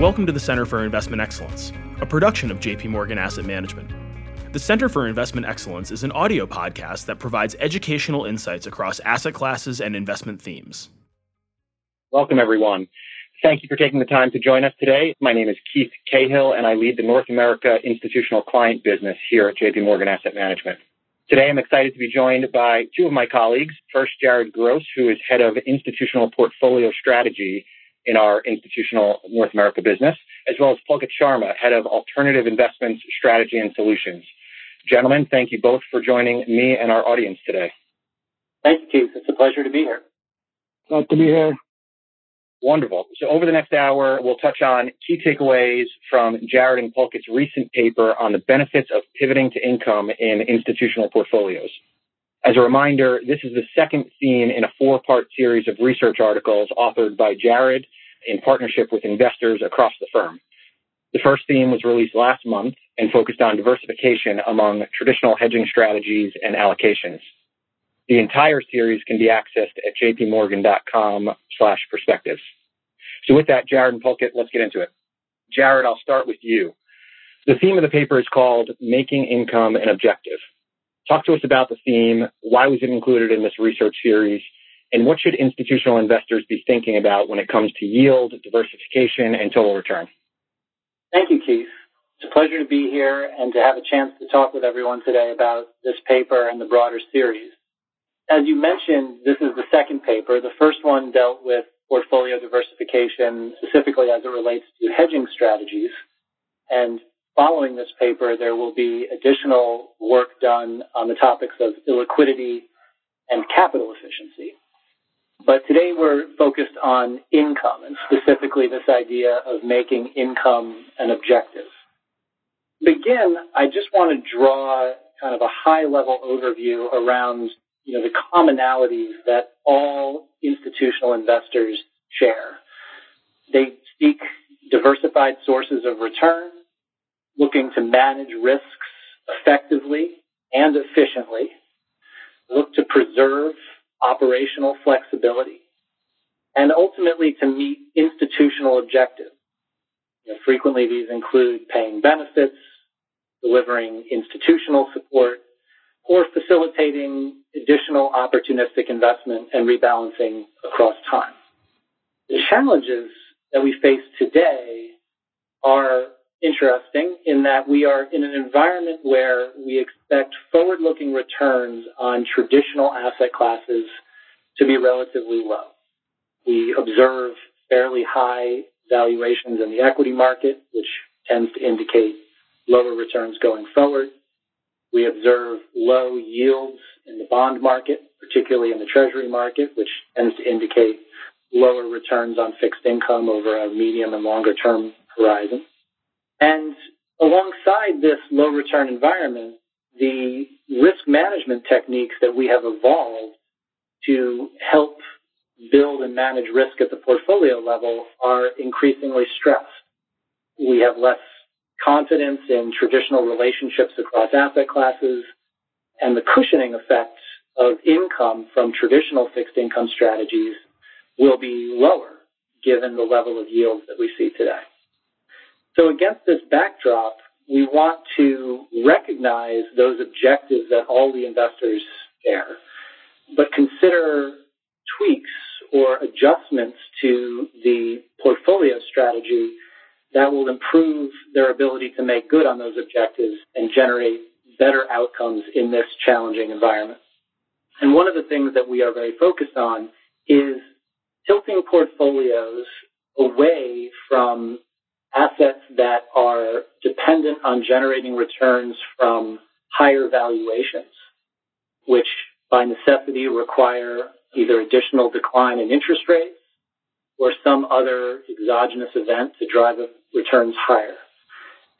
Welcome to the Center for Investment Excellence, a production of JP Morgan Asset Management. The Center for Investment Excellence is an audio podcast that provides educational insights across asset classes and investment themes. Welcome, everyone. Thank you for taking the time to join us today. My name is Keith Cahill, and I lead the North America institutional client business here at JP Morgan Asset Management. Today, I'm excited to be joined by two of my colleagues. First, Jared Gross, who is head of institutional portfolio strategy in our institutional North America business, as well as Pulkit Sharma, head of alternative investments strategy and solutions. Gentlemen, thank you both for joining me and our audience today. Thank you, Keith. It's a pleasure to be here. Glad to be here. Wonderful. So over the next hour, we'll touch on key takeaways from Jared and Pulkit's recent paper on the benefits of pivoting to income in institutional portfolios. As a reminder, this is the second theme in a four-part series of research articles authored by Jared in partnership with investors across the firm. The first theme was released last month and focused on diversification among traditional hedging strategies and allocations. The entire series can be accessed at jpmorgan.com slash perspectives. So with that, Jared and Pulkit, let's get into it. Jared, I'll start with you. The theme of the paper is called Making Income an Objective. Talk to us about the theme. Why was it included in this research series? And what should institutional investors be thinking about when it comes to yield, diversification, and total return? Thank you, Keith. It's a pleasure to be here and to have a chance to talk with everyone today about this paper and the broader series. As you mentioned, this is the second paper. The first one dealt with portfolio diversification, specifically as it relates to hedging strategies. And following this paper, there will be additional work done on the topics of illiquidity and capital efficiency. But today we're focused on income and specifically this idea of making income an objective. Begin, I just want to draw kind of a high level overview around you know, the commonalities that all institutional investors share. They seek diversified sources of return, looking to manage risks effectively and efficiently, look to preserve operational flexibility, and ultimately to meet institutional objectives. You know, frequently these include paying benefits, delivering institutional support, or facilitating additional opportunistic investment and rebalancing across time. The challenges that we face today are interesting in that we are in an environment where we expect forward-looking returns on traditional asset classes to be relatively low. We observe fairly high valuations in the equity market, which tends to indicate lower returns going forward. We observe low yields in the bond market, particularly in the treasury market, which tends to indicate lower returns on fixed income over a medium and longer term horizon. And alongside this low return environment, the risk management techniques that we have evolved to help build and manage risk at the portfolio level are increasingly stressed. We have less confidence in traditional relationships across asset classes and the cushioning effect of income from traditional fixed income strategies will be lower given the level of yields that we see today. So against this backdrop, we want to recognize those objectives that all the investors share, but consider tweaks or adjustments to the portfolio strategy that will improve their ability to make good on those objectives and generate better outcomes in this challenging environment. And one of the things that we are very focused on is tilting portfolios away from assets that are dependent on generating returns from higher valuations, which by necessity require either additional decline in interest rates or some other exogenous event to drive returns higher.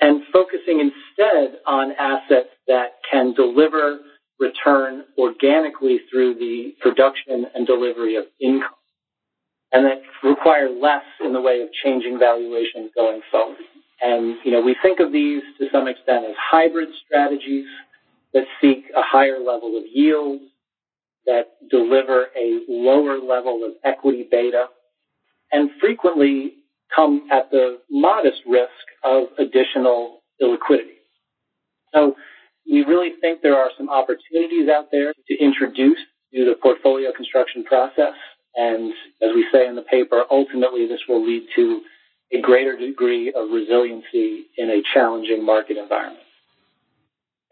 And focusing instead on assets that can deliver return organically through the production and delivery of income and that require less in the way of changing valuation going forward. And, you know, we think of these to some extent as hybrid strategies that seek a higher level of yield, that deliver a lower level of equity beta, and frequently come at the modest risk of additional illiquidity. So we really think there are some opportunities out there to introduce to the portfolio construction process. And as we say in the paper, ultimately this will lead to a greater degree of resiliency in a challenging market environment.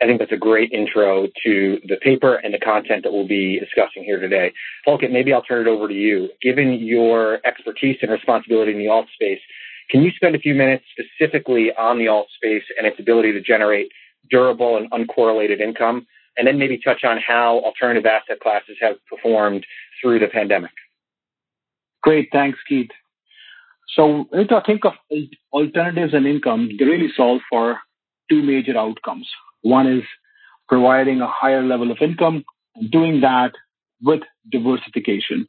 I think that's a great intro to the paper and the content that we'll be discussing here today. Pulkit, maybe I'll turn it over to you. Given your expertise and responsibility in the alt space, can you spend a few minutes specifically on the alt space and its ability to generate durable and uncorrelated income? And then maybe touch on how alternative asset classes have performed through the pandemic. Great. Thanks, Keith. So if I think of alternatives and income, they really solve for two major outcomes. One is providing a higher level of income, doing that with diversification.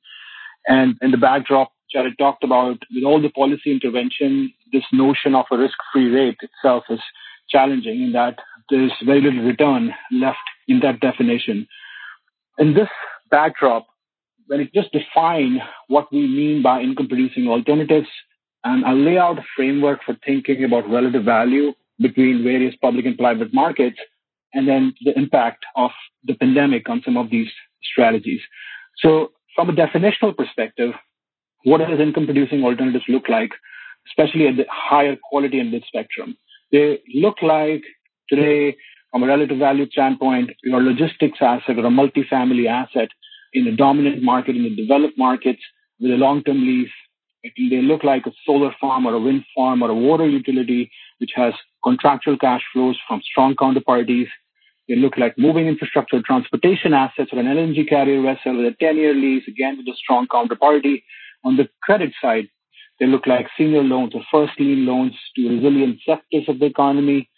And in the backdrop, Jared talked about with all the policy intervention, this notion of a risk-free rate itself is challenging in that there's very little return left in that definition. In this backdrop, when it just define what we mean by income producing alternatives, and I lay out a framework for thinking about relative value between various public and private markets, and then the impact of the pandemic on some of these strategies. So from a definitional perspective, what does income producing alternatives look like, especially at the higher quality end of the spectrum? They look like today, from a relative value standpoint, your logistics asset or a multifamily asset in a dominant market in the developed markets with a long-term lease. They look like a solar farm or a wind farm or a water utility, which has contractual cash flows from strong counterparties. They look like moving infrastructure, transportation assets, or an LNG carrier vessel with a 10-year lease, again with a strong counterparty. On the credit side, they look like senior loans or first lien loans to resilient sectors of the economy.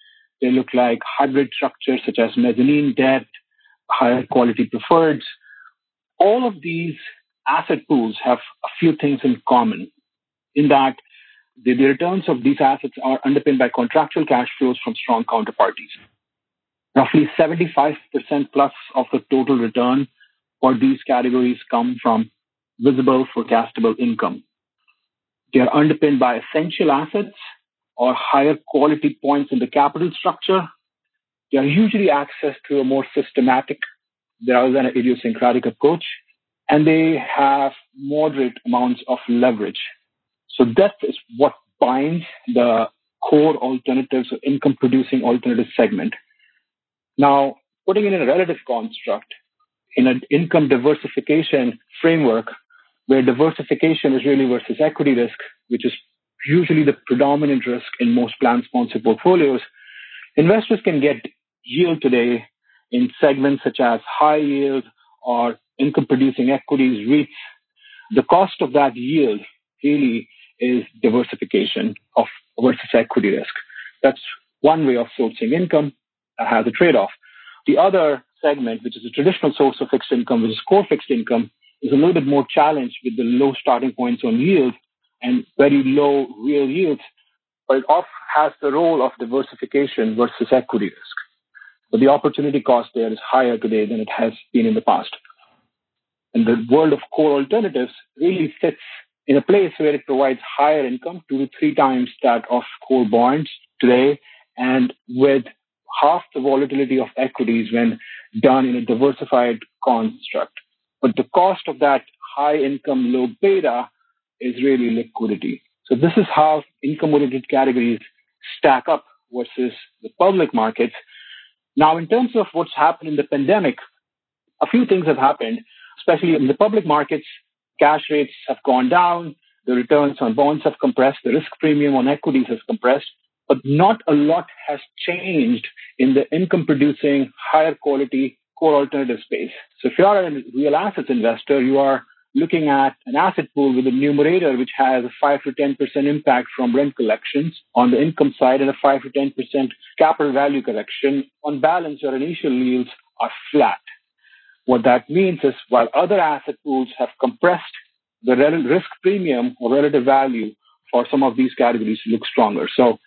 They look like hybrid structures such as mezzanine debt, higher quality preferreds. All of these asset pools have a few things in common in that the, the returns of these assets are underpinned by contractual cash flows from strong counterparties. Roughly 75% plus of the total return for these categories come from visible forecastable income. They are underpinned by essential assets or higher quality points in the capital structure. They are usually accessed through a more systematic rather than an idiosyncratic approach, and they have moderate amounts of leverage. So that is what binds the core alternatives or income producing alternative segment. Now, putting it in a relative construct, in an income diversification framework, where diversification is really versus equity risk, which is usually the predominant risk in most plan sponsor portfolios, investors can get yield today in segments such as high yield or income producing equities, REITs. The cost of that yield really is diversification of versus equity risk. That's one way of sourcing income that has a trade-off. The other segment, which is a traditional source of fixed income, which is core fixed income, is a little bit more challenged with the low starting points on yield and very low real yields, but it has the role of diversification versus equity risk. But the opportunity cost there is higher today than it has been in the past. And the world of core alternatives really sits in a place where it provides higher income, two to three times that of core bonds today, and with half the volatility of equities when done in a diversified construct. But the cost of that high income, low beta is really liquidity. So this is how income oriented categories stack up versus the public markets. Now, in terms of what's happened in the pandemic, a few things have happened, especially in the public markets. Cash rates have gone down. The returns on bonds have compressed. The risk premium on equities has compressed but not a lot has changed in the income producing higher quality core alternative space. So if you are a real assets investor, you are looking at an asset pool with a numerator which has a 5 to 10% impact from rent collections on the income side and a 5 to 10% capital value correction. On balance, your initial yields are flat. What that means is while other asset pools have compressed, the risk premium or relative value for some of these categories look stronger. So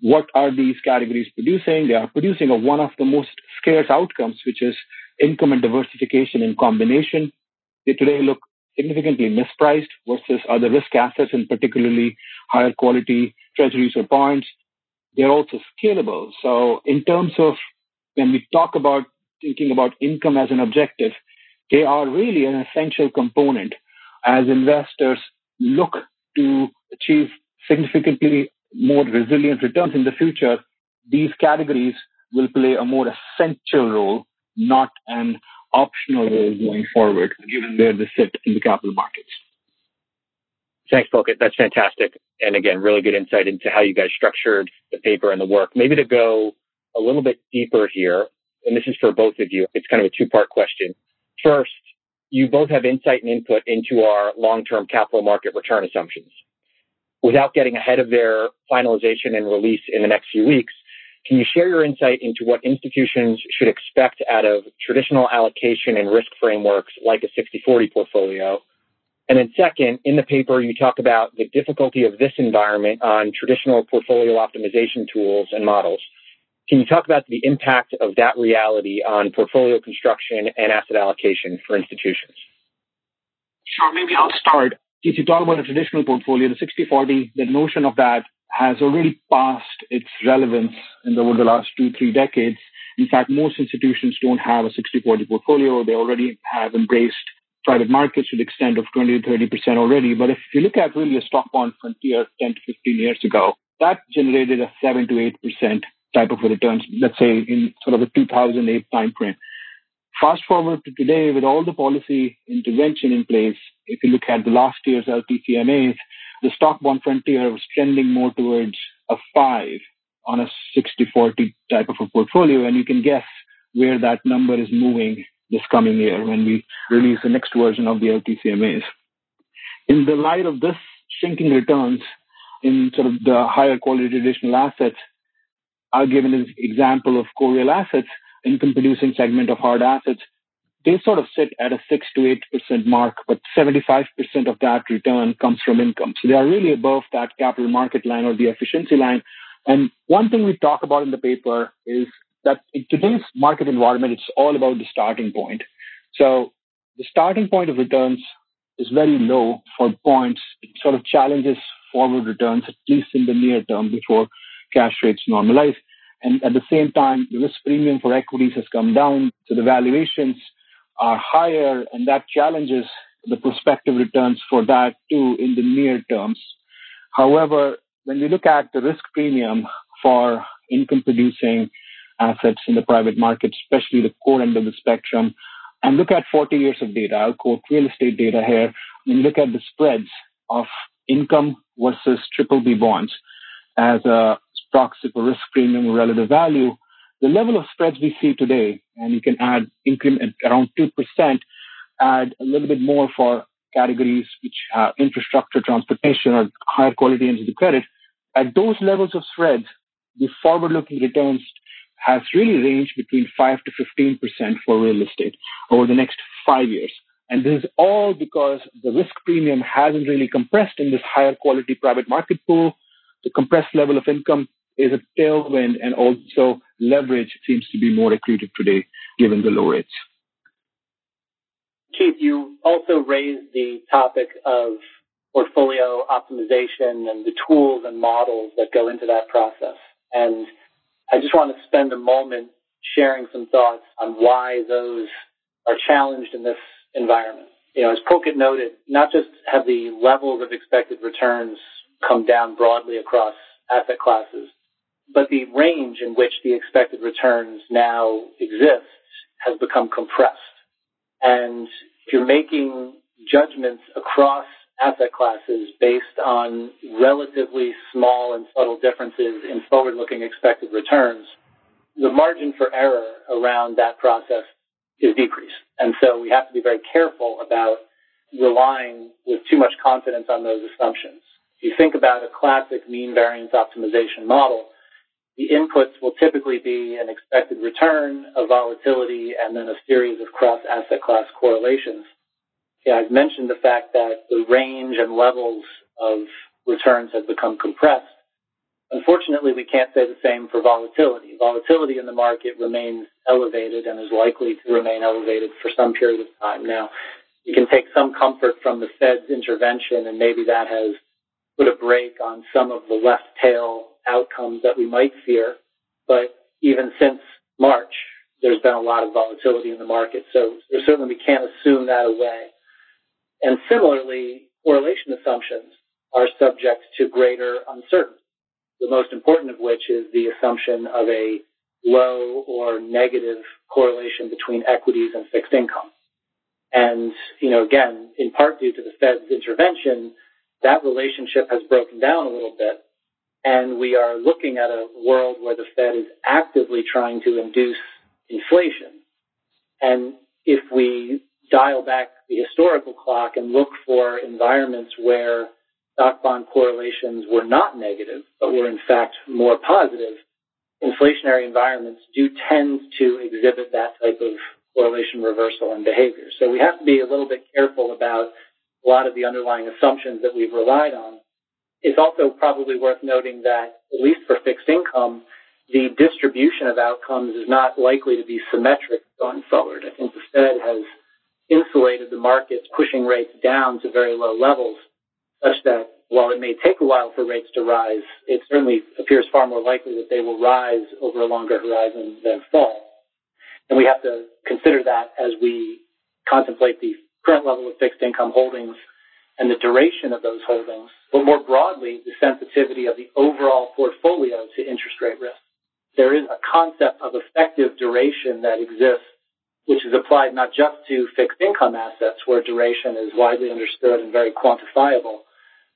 what are these categories producing? They are producing a, one of the most scarce outcomes, which is income and diversification in combination. They today look significantly mispriced versus other risk assets and particularly higher quality treasuries or bonds. They're also scalable. So in terms of when we talk about thinking about income as an objective, they are really an essential component as investors look to achieve significantly more resilient returns in the future. These categories will play a more essential role, not an optional role going forward, given where they sit in the capital markets. Thanks, Pulkit. That's fantastic. And again, really good insight into how you guys structured the paper and the work. Maybe to go a little bit deeper here, and this is for both of you, it's kind of a two part question. First, you both have insight and input into our long term capital market return assumptions. Without getting ahead of their finalization and release in the next few weeks, can you share your insight into what institutions should expect out of traditional allocation and risk frameworks like a 60 40 portfolio? And then, second, in the paper, you talk about the difficulty of this environment on traditional portfolio optimization tools and models. Can you talk about the impact of that reality on portfolio construction and asset allocation for institutions? Sure, maybe I'll start. If you talk about a traditional portfolio, the 60 40, the notion of that has already passed its relevance in over the last two, three decades. In fact, most institutions don't have a 60 40 portfolio. They already have embraced private markets to the extent of 20 to 30% already. But if you look at really a stock bond frontier 10 to 15 years ago, that generated a 7 to 8% type of returns, let's say in sort of a 2008 timeframe. Fast forward to today with all the policy intervention in place, if you look at the last year's LTCMAs, the stock bond frontier was trending more towards a five on a 60-40 type of a portfolio. And you can guess where that number is moving this coming year when we release the next version of the LTCMAs. In the light of this shrinking returns in sort of the higher quality traditional assets, I'll give an example of core real assets, income producing segment of hard assets they sort of sit at a 6 to 8% mark, but 75% of that return comes from income. So they are really above that capital market line or the efficiency line. And one thing we talk about in the paper is that in today's market environment, it's all about the starting point. So the starting point of returns is very low for bonds. It sort of challenges forward returns, at least in the near term before cash rates normalize. And at the same time, the risk premium for equities has come down. So the valuations are higher, and that challenges the prospective returns for that too in the near terms. However, when we look at the risk premium for income producing assets in the private market, especially the core end of the spectrum, and look at 40 years of data, I'll quote real estate data here, and look at the spreads of income versus triple B bonds as a proxy for risk premium relative value, the level of spreads we see today, and you can add increment around 2%, add a little bit more for categories which have infrastructure, transportation, or higher quality into the credit. At those levels of spreads, the forward-looking returns has really ranged between 5 to 15% for real estate over the next five years. And this is all because the risk premium hasn't really compressed in this higher quality private market pool. The compressed level of income is a tailwind and also leverage seems to be more accretive today given the low rates. Keith, you also raised the topic of portfolio optimization and the tools and models that go into that process. And I just want to spend a moment sharing some thoughts on why those are challenged in this environment. You know, as Pulkit noted, not just have the levels of expected returns come down broadly across asset classes, but the range in which the expected returns now exist has become compressed. And if you're making judgments across asset classes based on relatively small and subtle differences in forward-looking expected returns, the margin for error around that process is decreased. And so we have to be very careful about relying with too much confidence on those assumptions. If you think about a classic mean variance optimization model, the inputs will typically be an expected return, a volatility, and then a series of cross asset class correlations. Yeah, I've mentioned the fact that the range and levels of returns have become compressed. Unfortunately, we can't say the same for volatility. Volatility in the market remains elevated and is likely to remain elevated for some period of time. Now, you can take some comfort from the Fed's intervention, and maybe that has put a brake on some of the left tail outcomes that we might fear. But even since March, there's been a lot of volatility in the market. So certainly we can't assume that away. And similarly, correlation assumptions are subject to greater uncertainty. The most important of which is the assumption of a low or negative correlation between equities and fixed income. And, you know, again, in part due to the Fed's intervention, that relationship has broken down a little bit. And we are looking at a world where the Fed is actively trying to induce inflation. And if we dial back the historical clock and look for environments where stock bond correlations were not negative, but were in fact more positive, inflationary environments do tend to exhibit that type of correlation reversal in behavior. So we have to be a little bit careful about a lot of the underlying assumptions that we've relied on. It's also probably worth noting that, at least for fixed income, the distribution of outcomes is not likely to be symmetric going forward. I think the Fed has insulated the markets, pushing rates down to very low levels, such that while it may take a while for rates to rise, it certainly appears far more likely that they will rise over a longer horizon than fall. And we have to consider that as we contemplate the current level of fixed income holdings and the duration of those holdings, but more broadly, the sensitivity of the overall portfolio to interest rate risk. There is a concept of effective duration that exists, which is applied not just to fixed income assets where duration is widely understood and very quantifiable,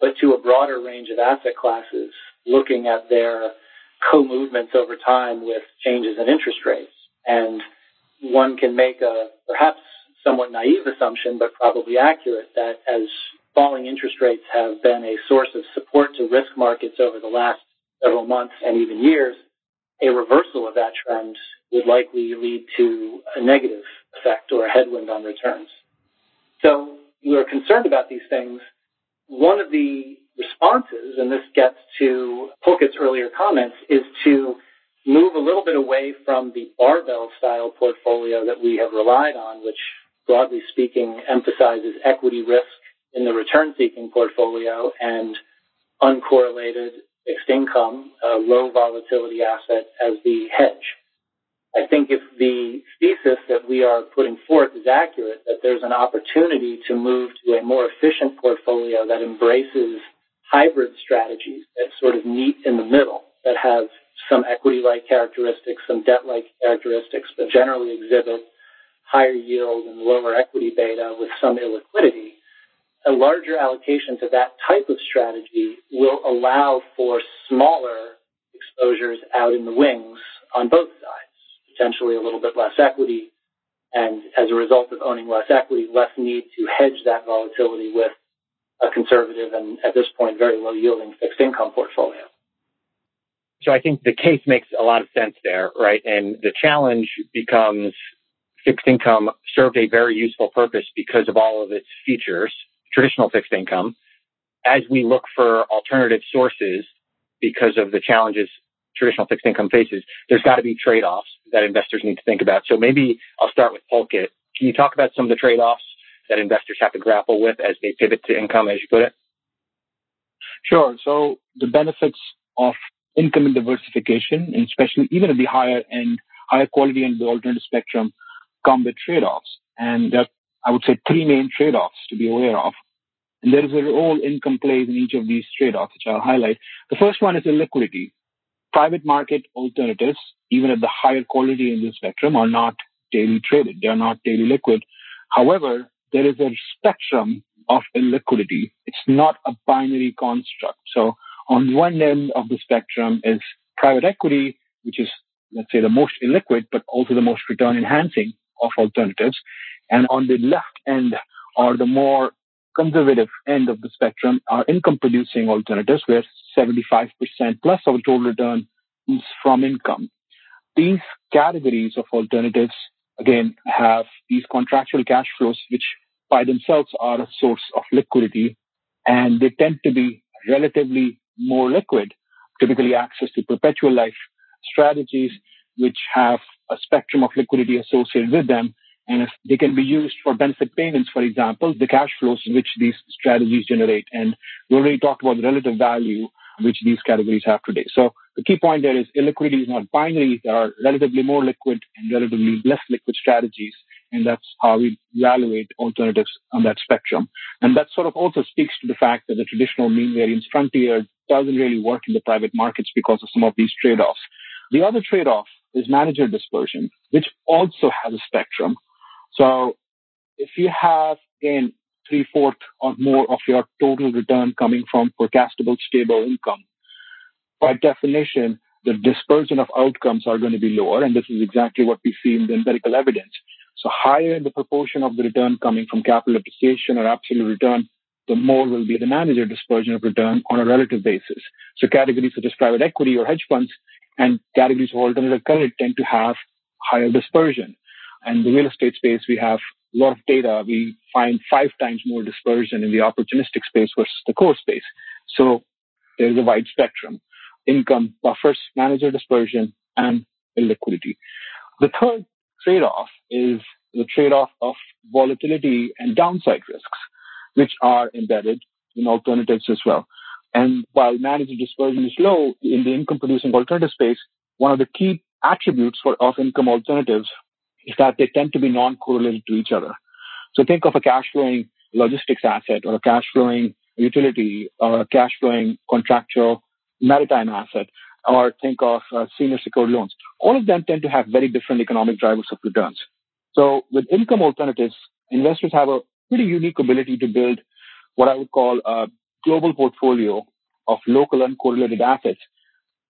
but to a broader range of asset classes, looking at their co-movements over time with changes in interest rates. And one can make a perhaps somewhat naive assumption, but probably accurate, that as falling interest rates have been a source of support to risk markets over the last several months and even years, a reversal of that trend would likely lead to a negative effect or a headwind on returns. So we're concerned about these things one of the responses, and this gets to Pulkit's earlier comments, is to move a little bit away from the barbell style portfolio that we have relied on, which broadly speaking emphasizes equity risk in the return seeking portfolio and uncorrelated fixed income, a low volatility asset as the hedge. I think if the thesis that we are putting forth is accurate, that there's an opportunity to move to a more efficient portfolio that embraces hybrid strategies that sort of meet in the middle, that have some equity-like characteristics, some debt-like characteristics, but generally exhibit higher yield and lower equity beta with some illiquidity. A larger allocation to that type of strategy will allow for smaller exposures out in the wings on both sides potentially a little bit less equity, and as a result of owning less equity, less need to hedge that volatility with a conservative and at this point very low yielding fixed income portfolio. So I think the case makes a lot of sense there, right? And the challenge becomes fixed income served a very useful purpose because of all of its features, traditional fixed income. As we look for alternative sources because of the challenges traditional fixed income faces, there's got to be trade-offs that investors need to think about. So maybe I'll start with Pulkit. Can you talk about some of the trade-offs that investors have to grapple with as they pivot to income, as you put it? Sure. So the benefits of income and diversification, and especially even at the higher end, higher quality of the alternative spectrum, come with trade-offs. And there, are, I would say three main trade-offs to be aware of. And there is a role income plays in each of these trade-offs, which I'll highlight. The first one is illiquidity. private market alternatives, even at the higher quality in the spectrum, are not daily traded. They are not daily liquid. However, there is a spectrum of illiquidity. It's not a binary construct. So on one end of the spectrum is private equity, which is, let's say, the most illiquid, but also the most return enhancing of alternatives. And on the left end are the more conservative end of the spectrum are income producing alternatives where 75% plus of total return is from income. These categories of alternatives, again, have these contractual cash flows, which by themselves are a source of liquidity, and they tend to be relatively more liquid, typically access to perpetual life strategies, which have a spectrum of liquidity associated with them. And if they can be used for benefit payments, for example, the cash flows which these strategies generate. And we already talked about the relative value which these categories have today. So the key point there is illiquidity is not binary. There are relatively more liquid and relatively less liquid strategies. And that's how we evaluate alternatives on that spectrum. And that sort of also speaks to the fact that the traditional mean variance frontier doesn't really work in the private markets because of some of these trade-offs. The other trade-off is manager dispersion, which also has a spectrum. So if you have, again, three fourths or more of your total return coming from forecastable stable income, by definition, the dispersion of outcomes are going to be lower. And this is exactly what we see in the empirical evidence. So higher the proportion of the return coming from capital appreciation or absolute return, the more will be the manager dispersion of return on a relative basis. So categories such as private equity or hedge funds and categories of alternative credit tend to have higher dispersion. And the real estate space, we have a lot of data. We find five times more dispersion in the opportunistic space versus the core space. So there's a wide spectrum. Income buffers, manager dispersion, and illiquidity. The third trade-off is the trade-off of volatility and downside risks, which are embedded in alternatives as well. And while manager dispersion is low in the income producing alternative space, one of the key attributes for of income alternatives is that they tend to be non-correlated to each other. So think of a cash flowing logistics asset or a cash flowing utility or a cash flowing contractual maritime asset or think of uh, senior secured loans. All of them tend to have very different economic drivers of returns. So with income alternatives, investors have a pretty unique ability to build what I would call a global portfolio of local uncorrelated assets,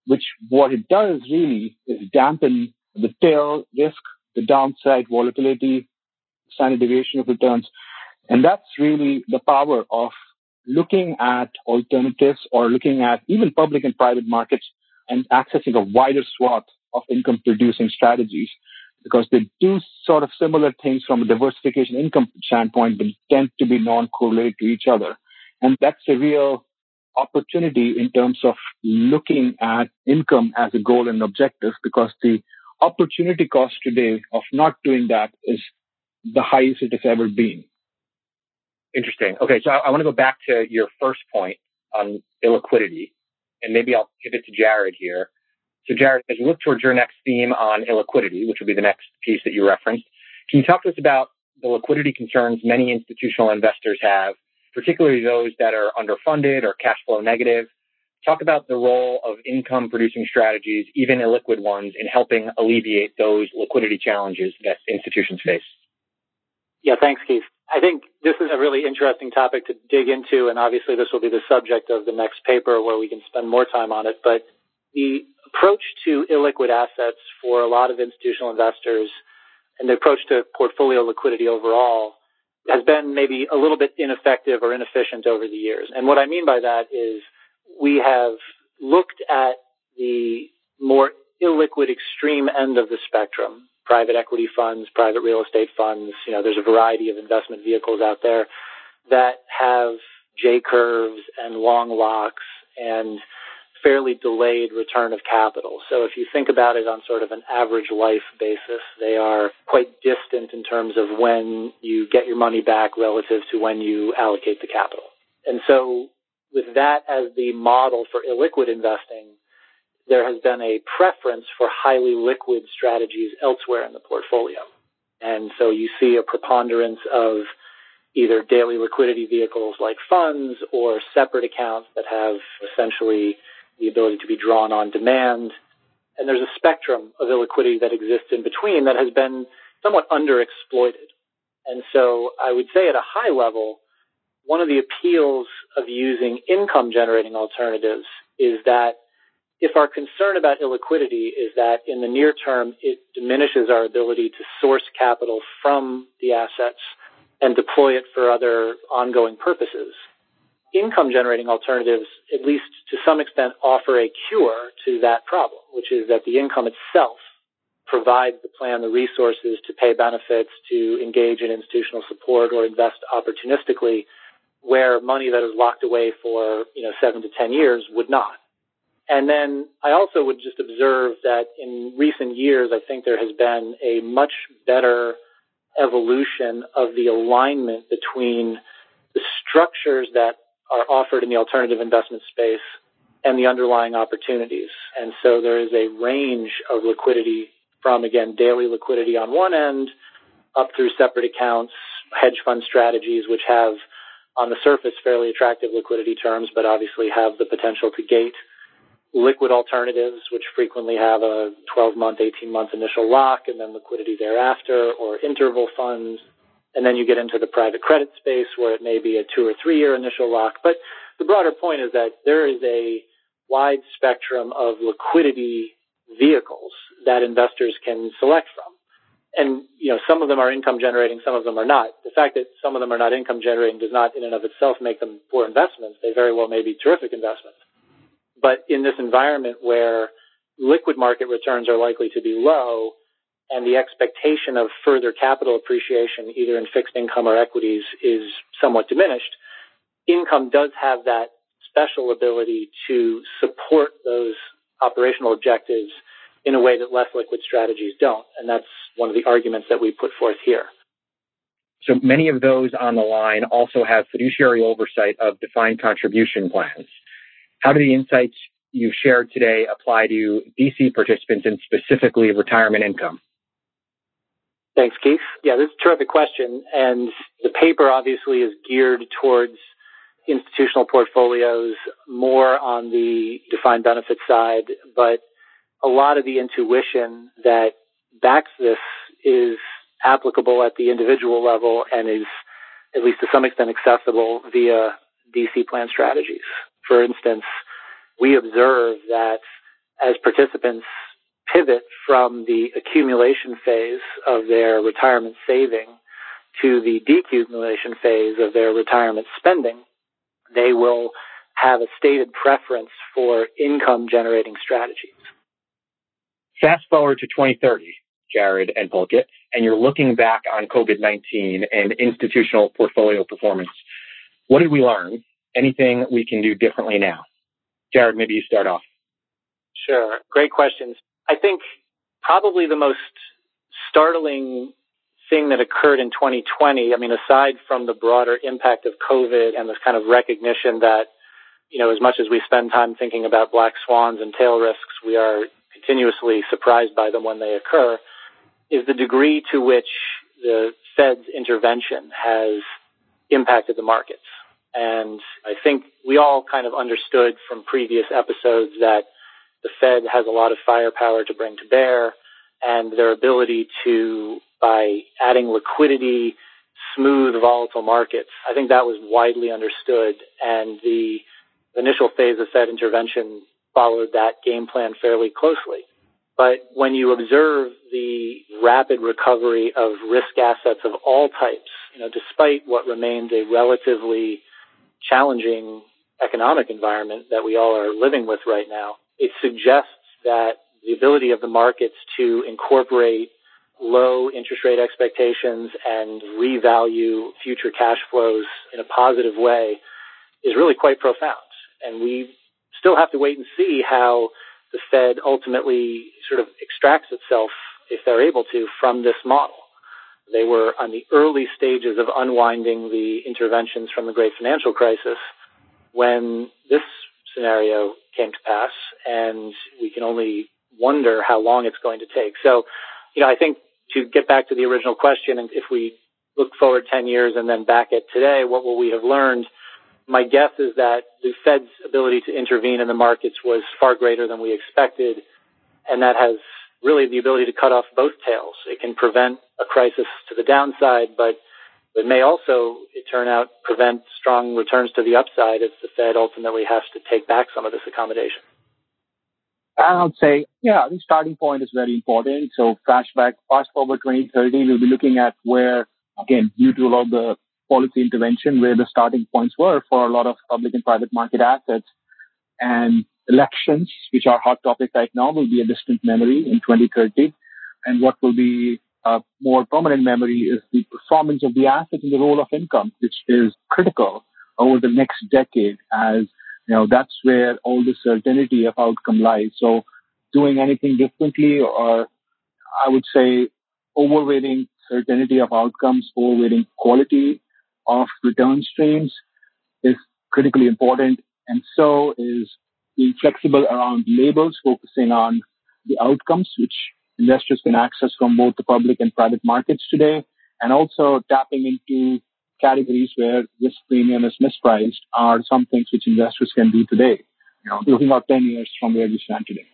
which what it does really is dampen the tail risk, the downside volatility, standard deviation of returns. And that's really the power of looking at alternatives or looking at even public and private markets and accessing a wider swath of income producing strategies because they do sort of similar things from a diversification income standpoint, but tend to be non-correlated to each other. And that's a real opportunity in terms of looking at income as a goal and objective because the opportunity cost today of not doing that is the highest it has ever been. Interesting. Okay, so I, I want to go back to your first point on illiquidity, and maybe I'll pivot to Jared here. So, Jared, as we look towards your next theme on illiquidity, which will be the next piece that you referenced, can you talk to us about the liquidity concerns many institutional investors have, particularly those that are underfunded or cash flow negative? Talk about the role of income producing strategies, even illiquid ones, in helping alleviate those liquidity challenges that institutions face. Yeah, thanks, Keith. I think this is a really interesting topic to dig into, and obviously this will be the subject of the next paper where we can spend more time on it. But the approach to illiquid assets for a lot of institutional investors and the approach to portfolio liquidity overall has been maybe a little bit ineffective or inefficient over the years. And what I mean by that is we have looked at the more illiquid extreme end of the spectrum private equity funds, private real estate funds. You know, there's a variety of investment vehicles out there that have J curves and long locks and fairly delayed return of capital. So if you think about it on sort of an average life basis, they are quite distant in terms of when you get your money back relative to when you allocate the capital. And so with that as the model for illiquid investing, there has been a preference for highly liquid strategies elsewhere in the portfolio. And so you see a preponderance of either daily liquidity vehicles like funds or separate accounts that have essentially the ability to be drawn on demand. And there's a spectrum of illiquidity that exists in between that has been somewhat underexploited. And so I would say at a high level, one of the appeals of using income generating alternatives is that if our concern about illiquidity is that in the near term it diminishes our ability to source capital from the assets and deploy it for other ongoing purposes, income generating alternatives, at least to some extent, offer a cure to that problem, which is that the income itself provides the plan the resources to pay benefits, to engage in institutional support or invest opportunistically where money that is locked away for, you know, seven to ten years would not. And then I also would just observe that in recent years, I think there has been a much better evolution of the alignment between the structures that are offered in the alternative investment space and the underlying opportunities. And so there is a range of liquidity from, again, daily liquidity on one end up through separate accounts, hedge fund strategies, which have on the surface fairly attractive liquidity terms, but obviously have the potential to gate liquid alternatives, which frequently have a 12 month, 18 month initial lock and then liquidity thereafter, or interval funds. And then you get into the private credit space where it may be a two or three year initial lock. But the broader point is that there is a wide spectrum of liquidity vehicles that investors can select from. And, you know, some of them are income generating, some of them are not. The fact that some of them are not income generating does not in and of itself make them poor investments. They very well may be terrific investments. But in this environment where liquid market returns are likely to be low and the expectation of further capital appreciation, either in fixed income or equities, is somewhat diminished, income does have that special ability to support those operational objectives in a way that less liquid strategies don't. And that's one of the arguments that we put forth here. So many of those on the line also have fiduciary oversight of defined contribution plans. How do the insights you've shared today apply to DC participants and specifically retirement income? Thanks, Keith. Yeah, this is a terrific question. And the paper obviously is geared towards institutional portfolios more on the defined benefit side, but a lot of the intuition that backs this is applicable at the individual level and is at least to some extent accessible via DC plan strategies. For instance, we observe that as participants pivot from the accumulation phase of their retirement saving to the decumulation phase of their retirement spending, they will have a stated preference for income generating strategies. Fast forward to 2030, Jared and Pulkit, and you're looking back on COVID 19 and institutional portfolio performance. What did we learn? Anything we can do differently now? Jared, maybe you start off. Sure. Great questions. I think probably the most startling thing that occurred in 2020, I mean, aside from the broader impact of COVID and this kind of recognition that, you know, as much as we spend time thinking about black swans and tail risks, we are continuously surprised by them when they occur, is the degree to which the Fed's intervention has impacted the markets. And I think we all kind of understood from previous episodes that the Fed has a lot of firepower to bring to bear and their ability to, by adding liquidity, smooth volatile markets. I think that was widely understood and the initial phase of Fed intervention followed that game plan fairly closely. But when you observe the rapid recovery of risk assets of all types, you know, despite what remains a relatively challenging economic environment that we all are living with right now, it suggests that the ability of the markets to incorporate low interest rate expectations and revalue future cash flows in a positive way is really quite profound. And we still have to wait and see how the Fed ultimately sort of extracts itself, if they're able to, from this model. They were on the early stages of unwinding the interventions from the great financial crisis when this scenario came to pass, and we can only wonder how long it's going to take. So, you know, I think to get back to the original question, and if we look forward 10 years and then back at today, what will we have learned? My guess is that the Fed's ability to intervene in the markets was far greater than we expected, and that has really the ability to cut off both tails. It can prevent a crisis to the downside, but it may also, it turn out, prevent strong returns to the upside if the Fed ultimately has to take back some of this accommodation. I would say, yeah, the starting point is very important. So flashback, fast forward 2030, we'll be looking at where, again, due to a lot of the policy intervention, where the starting points were for a lot of public and private market assets. And elections, which are hot topic right now, will be a distant memory in 2030. And what will be a more permanent memory is the performance of the assets and the role of income, which is critical over the next decade as you know that's where all the certainty of outcome lies. So doing anything differently or I would say overweighting certainty of outcomes overweighting quality of return streams is critically important. And so is being flexible around labels, focusing on the outcomes, which investors can access from both the public and private markets today, and also tapping into categories where risk premium is mispriced are some things which investors can do today, you know, looking out 10 years from where we stand today.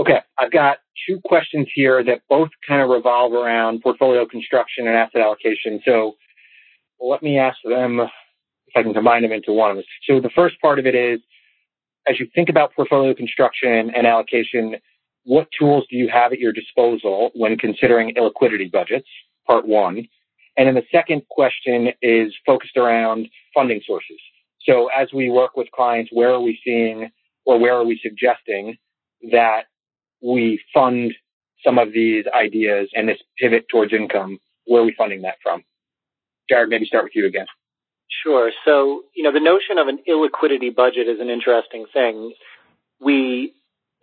Okay, I've got two questions here that both kind of revolve around portfolio construction and asset allocation. So let me ask them if I can combine them into one. So the first part of it is, as you think about portfolio construction and allocation, what tools do you have at your disposal when considering illiquidity budgets? Part one. And then the second question is focused around funding sources. So as we work with clients, where are we seeing or where are we suggesting that we fund some of these ideas and this pivot towards income? Where are we funding that from? Jared, maybe start with you again. Sure. So, you know, the notion of an illiquidity budget is an interesting thing. We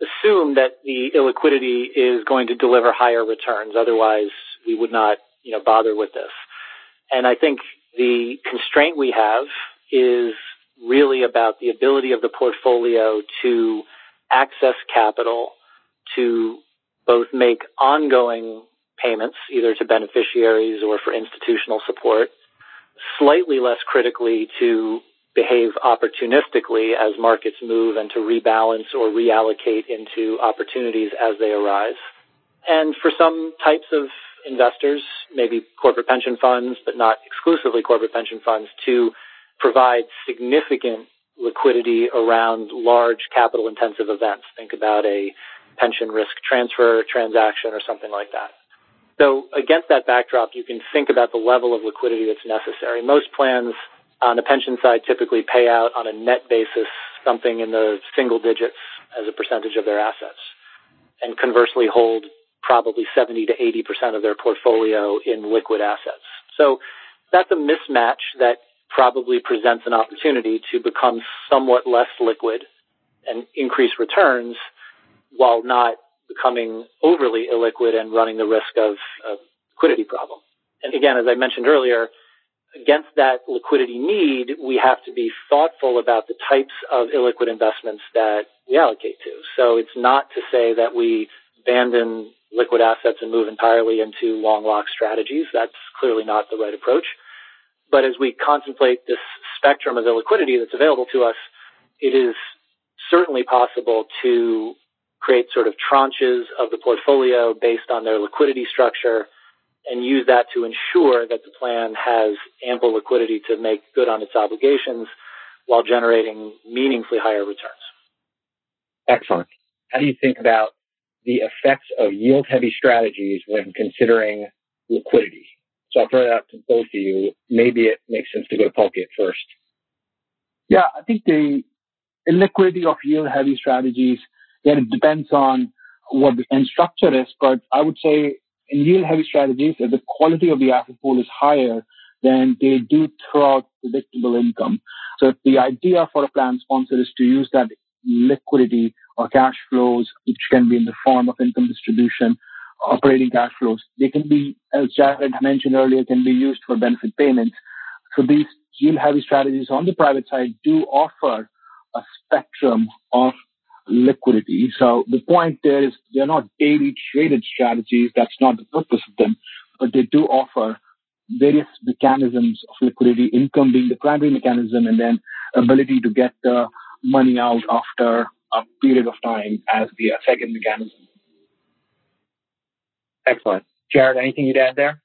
assume that the illiquidity is going to deliver higher returns. Otherwise, we would not, you know, bother with this. And I think the constraint we have is really about the ability of the portfolio to access capital to both make ongoing payments, either to beneficiaries or for institutional support, slightly less critically to behave opportunistically as markets move and to rebalance or reallocate into opportunities as they arise. And for some types of investors, maybe corporate pension funds, but not exclusively corporate pension funds, to provide significant liquidity around large capital intensive events. Think about a pension risk transfer transaction or something like that. So against that backdrop, you can think about the level of liquidity that's necessary. Most plans on the pension side typically pay out on a net basis something in the single digits as a percentage of their assets and conversely hold probably 70 to 80% of their portfolio in liquid assets. So that's a mismatch that probably presents an opportunity to become somewhat less liquid and increase returns while not becoming overly illiquid and running the risk of a liquidity problem. And again, as I mentioned earlier, against that liquidity need, we have to be thoughtful about the types of illiquid investments that we allocate to. So it's not to say that we abandon liquid assets and move entirely into long lock strategies. That's clearly not the right approach. But as we contemplate this spectrum of illiquidity that's available to us, it is certainly possible to create sort of tranches of the portfolio based on their liquidity structure and use that to ensure that the plan has ample liquidity to make good on its obligations while generating meaningfully higher returns. Excellent. How do you think about the effects of yield heavy strategies when considering liquidity? So I'll throw that out to both of you. Maybe it makes sense to go to Pulkit first. Yeah, I think the illiquidity of yield heavy strategies, yeah, it depends on what the end structure is, but I would say in yield heavy strategies, if the quality of the asset pool is higher, then they do throw out predictable income. So the idea for a plan sponsor is to use that liquidity or cash flows, which can be in the form of income distribution, operating cash flows, they can be, as Jared mentioned earlier, can be used for benefit payments. So these yield heavy strategies on the private side do offer a spectrum of liquidity. So the point there is they're not daily traded strategies. That's not the purpose of them, but they do offer various mechanisms of liquidity, income being the primary mechanism, and then ability to get the money out after a period of time as the second mechanism. Excellent. Jared, anything you'd add there?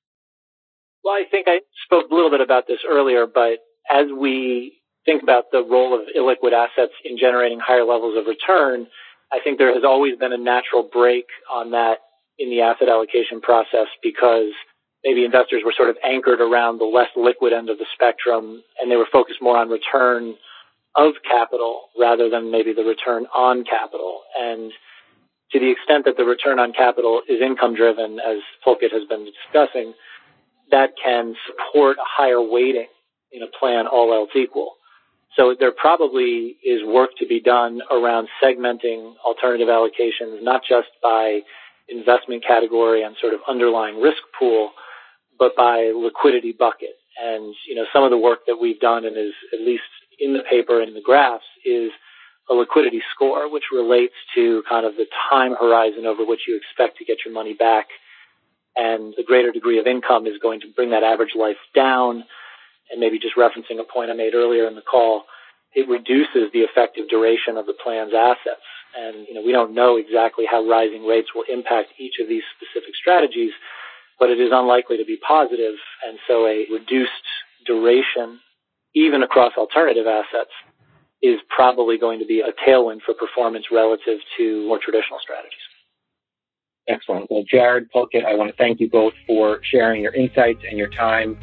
Well, I think I spoke a little bit about this earlier, but as we think about the role of illiquid assets in generating higher levels of return, I think there has always been a natural brake on that in the asset allocation process because maybe investors were sort of anchored around the less liquid end of the spectrum and they were focused more on return of capital rather than maybe the return on capital. And to the extent that the return on capital is income driven, as Pulkit has been discussing, that can support a higher weighting in a plan all else equal. So there probably is work to be done around segmenting alternative allocations, not just by investment category and sort of underlying risk pool, but by liquidity bucket. And, you know, some of the work that we've done and is at least in the paper and in the graphs is a liquidity score, which relates to kind of the time horizon over which you expect to get your money back. And the greater degree of income is going to bring that average life down. And maybe just referencing a point I made earlier in the call, it reduces the effective duration of the plan's assets. And, you know, we don't know exactly how rising rates will impact each of these specific strategies, but it is unlikely to be positive. And so a reduced duration, even across alternative assets, is probably going to be a tailwind for performance relative to more traditional strategies. Excellent. Well, Jared, Pulkit, I want to thank you both for sharing your insights and your time.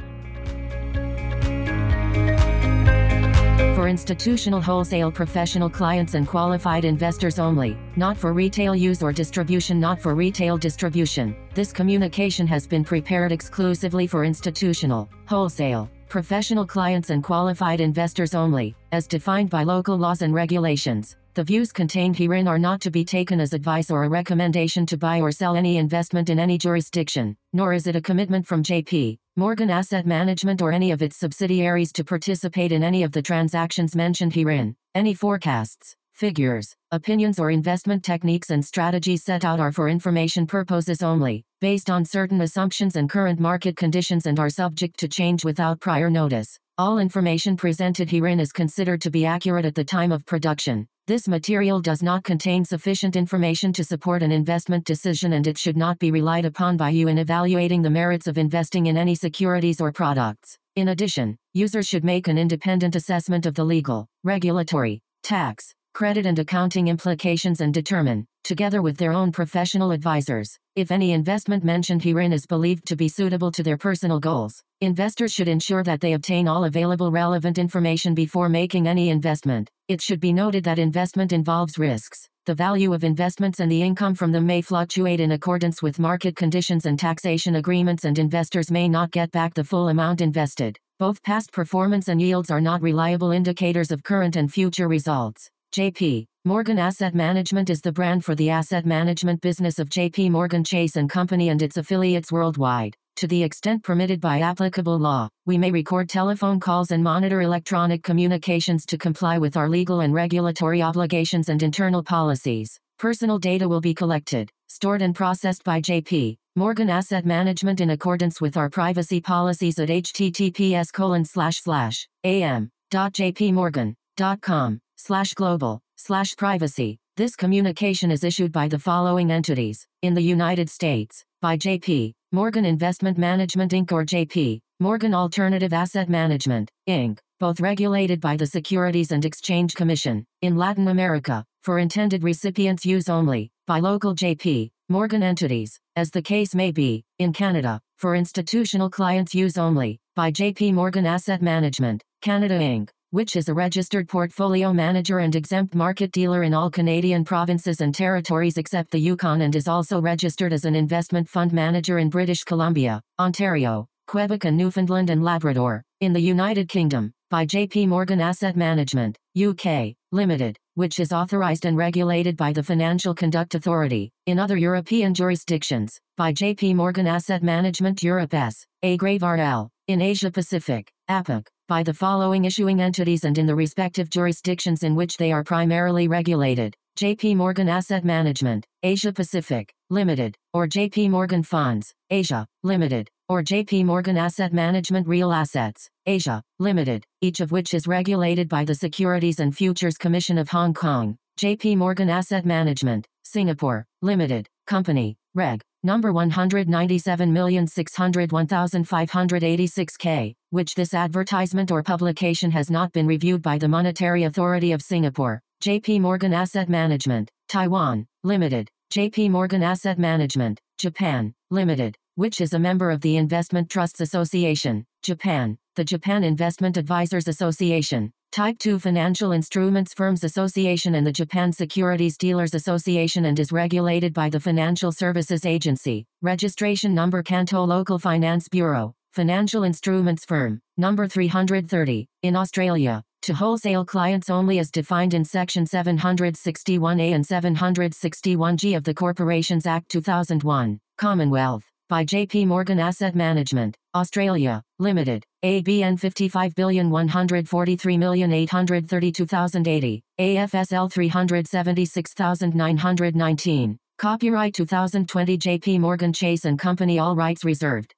For institutional wholesale professional clients and qualified investors only, not for retail use or distribution, not for retail distribution. This communication has been prepared exclusively for institutional, wholesale, professional clients and qualified investors only, as defined by local laws and regulations. The views contained herein are not to be taken as advice or a recommendation to buy or sell any investment in any jurisdiction, nor is it a commitment from JP Morgan Asset Management or any of its subsidiaries to participate in any of the transactions mentioned herein. Any forecasts, figures, opinions or investment techniques and strategies set out are for information purposes only, based on certain assumptions and current market conditions and are subject to change without prior notice. All information presented herein is considered to be accurate at the time of production. This material does not contain sufficient information to support an investment decision and it should not be relied upon by you in evaluating the merits of investing in any securities or products. In addition, users should make an independent assessment of the legal, regulatory, tax, credit and accounting implications and determine, together with their own professional advisors, if any investment mentioned herein is believed to be suitable to their personal goals. Investors should ensure that they obtain all available relevant information before making any investment. It should be noted that investment involves risks. The value of investments and the income from them may fluctuate in accordance with market conditions and taxation agreements, and investors may not get back the full amount invested. Both past performance and yields are not reliable indicators of current and future results. JP Morgan Asset Management is the brand for the asset management business of JP Morgan Chase and Company and its affiliates worldwide. To the extent permitted by applicable law, we may record telephone calls and monitor electronic communications to comply with our legal and regulatory obligations and internal policies. Personal data will be collected, stored and processed by JP Morgan Asset Management in accordance with our privacy policies at https colon slash global slash privacy. This communication is issued by the following entities. In the United States, by JP, Morgan Investment Management Inc. or JP, Morgan Alternative Asset Management, Inc., both regulated by the Securities and Exchange Commission. In Latin America, for intended recipients' use only, by local JP, Morgan entities, as the case may be. In Canada, for institutional clients' use only, by JP Morgan Asset Management, Canada Inc which is a registered portfolio manager and exempt market dealer in all Canadian provinces and territories except the Yukon and is also registered as an investment fund manager in British Columbia, Ontario, Quebec and Newfoundland and Labrador, in the United Kingdom, by JP Morgan Asset Management, UK, Limited, which is authorized and regulated by the Financial Conduct Authority, in other European jurisdictions, by JP Morgan Asset Management Europe S, A Grave RL, in Asia Pacific, APAC, by the following issuing entities and in the respective jurisdictions in which they are primarily regulated. JP Morgan Asset Management, Asia Pacific, Limited, or JP Morgan Funds, Asia, Limited, or JP Morgan Asset Management Real Assets, Asia, Limited, each of which is regulated by the Securities and Futures Commission of Hong Kong. JP Morgan Asset Management, Singapore, Limited, Company, Reg. Number 197601586K, which this advertisement or publication has not been reviewed by the Monetary Authority of Singapore, JP Morgan Asset Management, Taiwan, Limited, JP Morgan Asset Management, Japan, Limited, which is a member of the Investment Trusts Association, Japan, the Japan Investment Advisors Association, Type 2 Financial Instruments Firms Association and the Japan Securities Dealers Association and is regulated by the Financial Services Agency. Registration number Kanto Local Finance Bureau. Financial Instruments Firm. Number 330. In Australia. to wholesale clients only as defined in Section 761A and 761G of the Corporations Act 2001, Commonwealth, by JP Morgan Asset Management, Australia, Limited, ABN 55143832,080, AFSL 376919. Copyright 2020 JP Morgan Chase and Company All rights reserved.